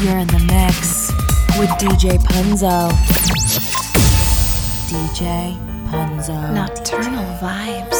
You're in the mix with DJ Punzo. DJ Punzo. Nocturnal vibes.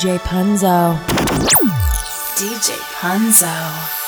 DJ Punzo. DJ Punzo.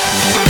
Bye.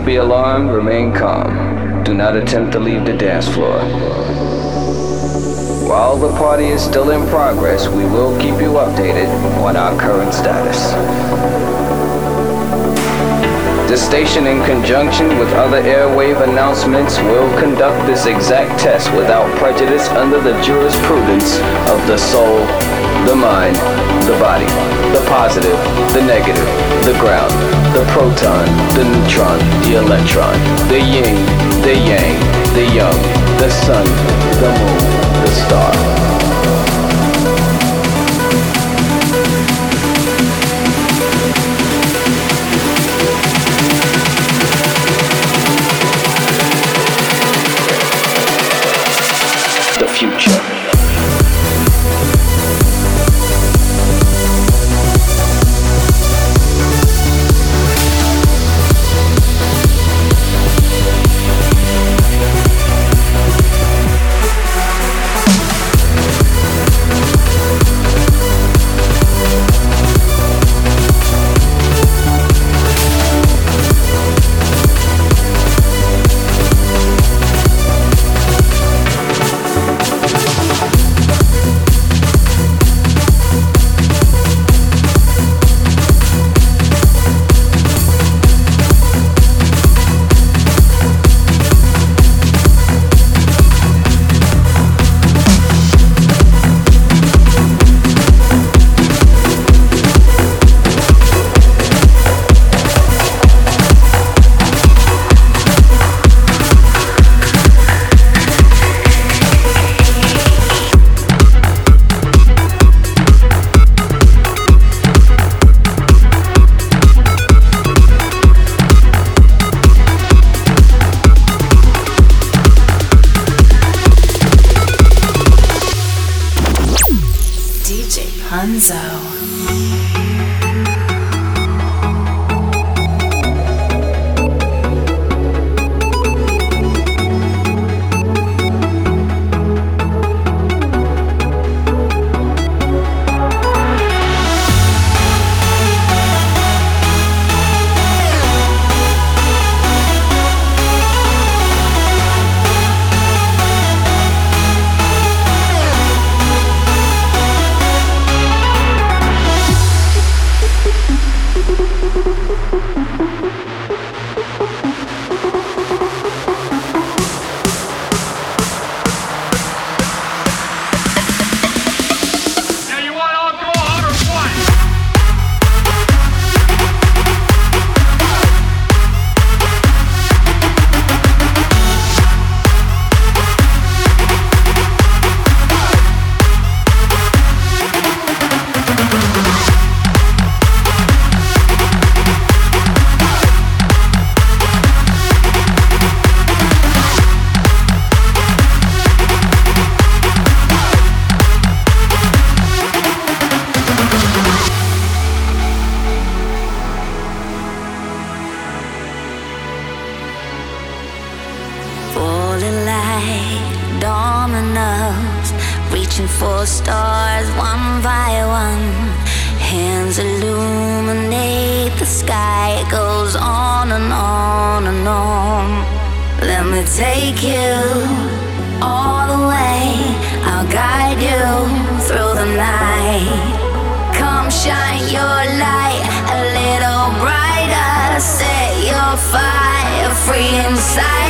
Not be alarmed, remain calm. Do not attempt to leave the dance floor. While the party is still in progress, we will keep you updated on our current status. The station, in conjunction with other airwave announcements, will conduct this exact test without prejudice under the jurisprudence of the soul, the mind, the body, the positive, the negative, the ground, the proton, the neutron, the electron, the yin, the yang, the young, the sun, the moon, the star. take you all the way. I'll guide you through the night. Come shine your light a little brighter. Set your fire free inside.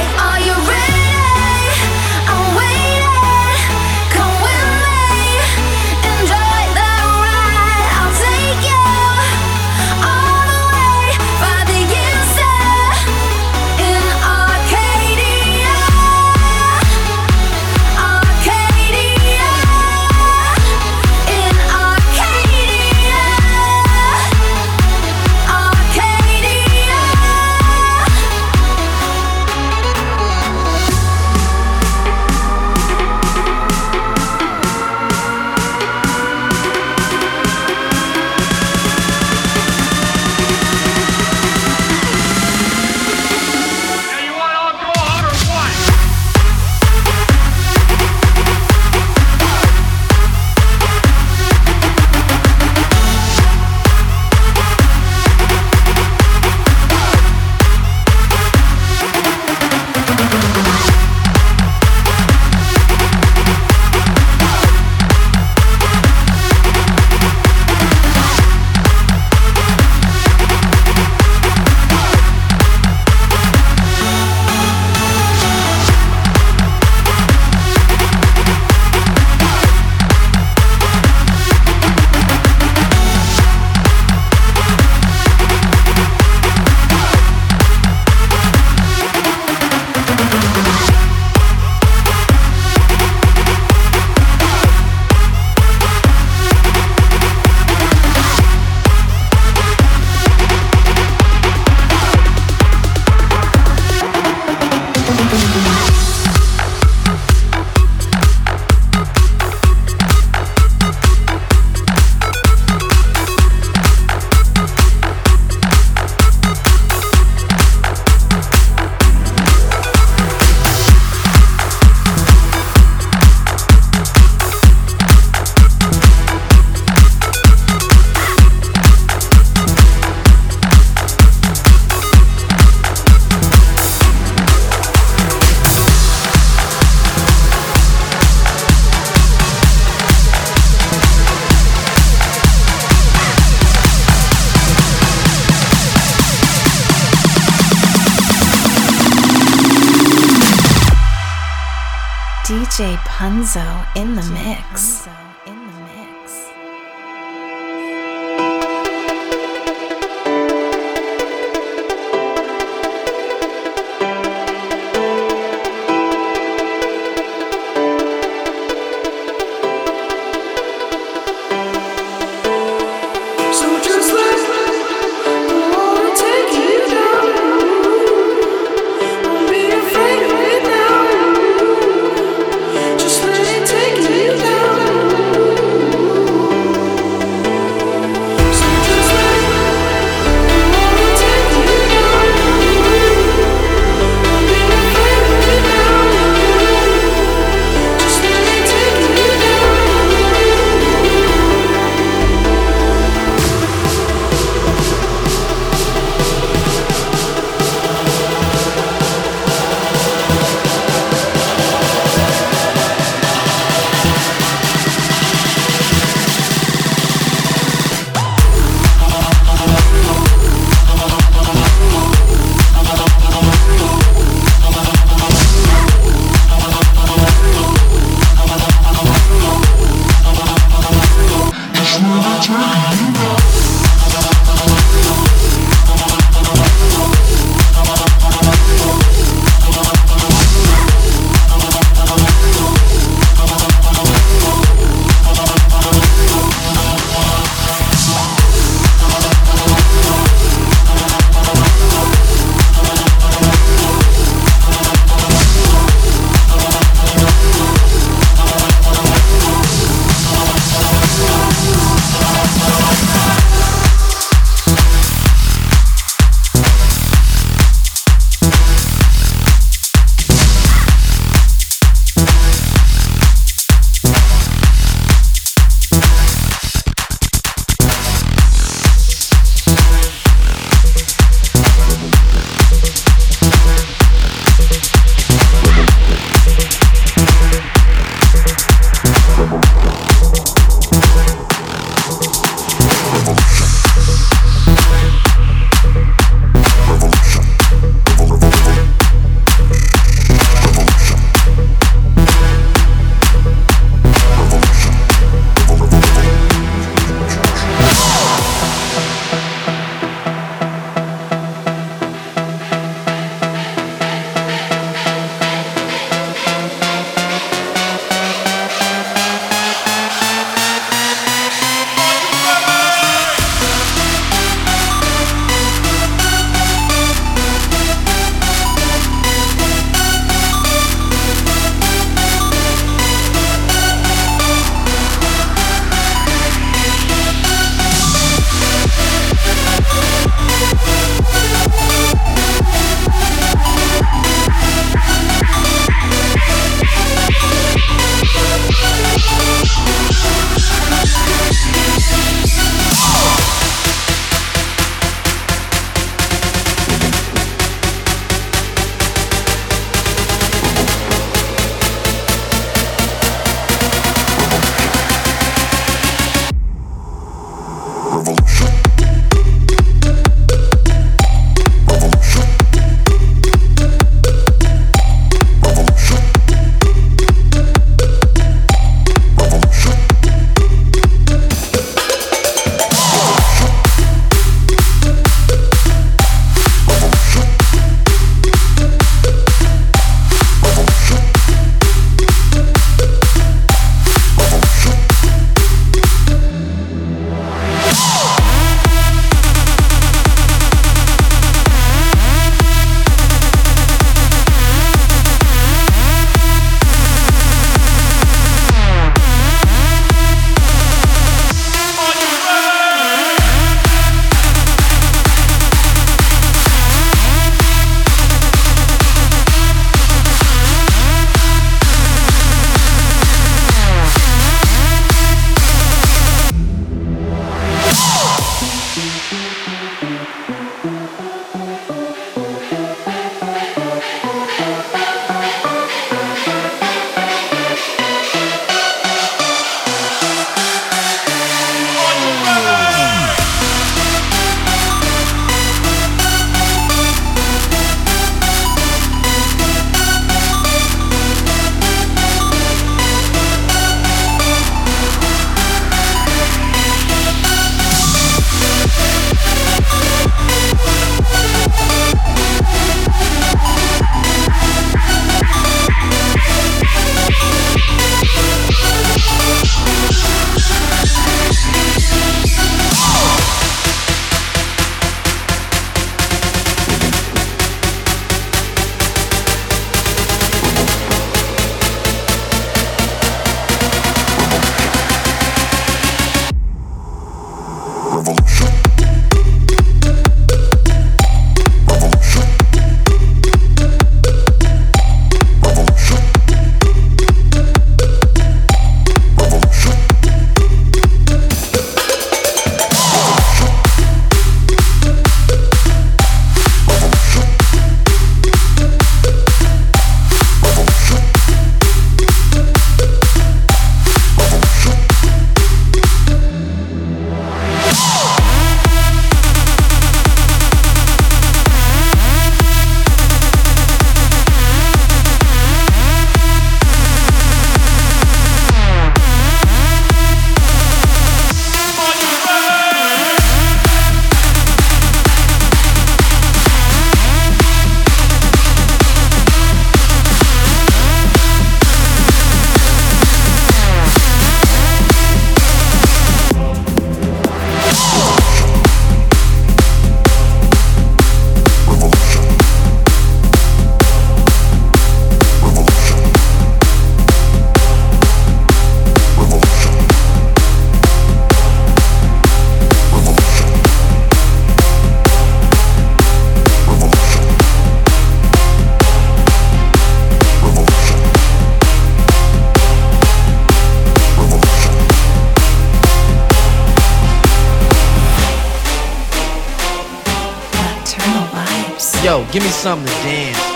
Give me something to dance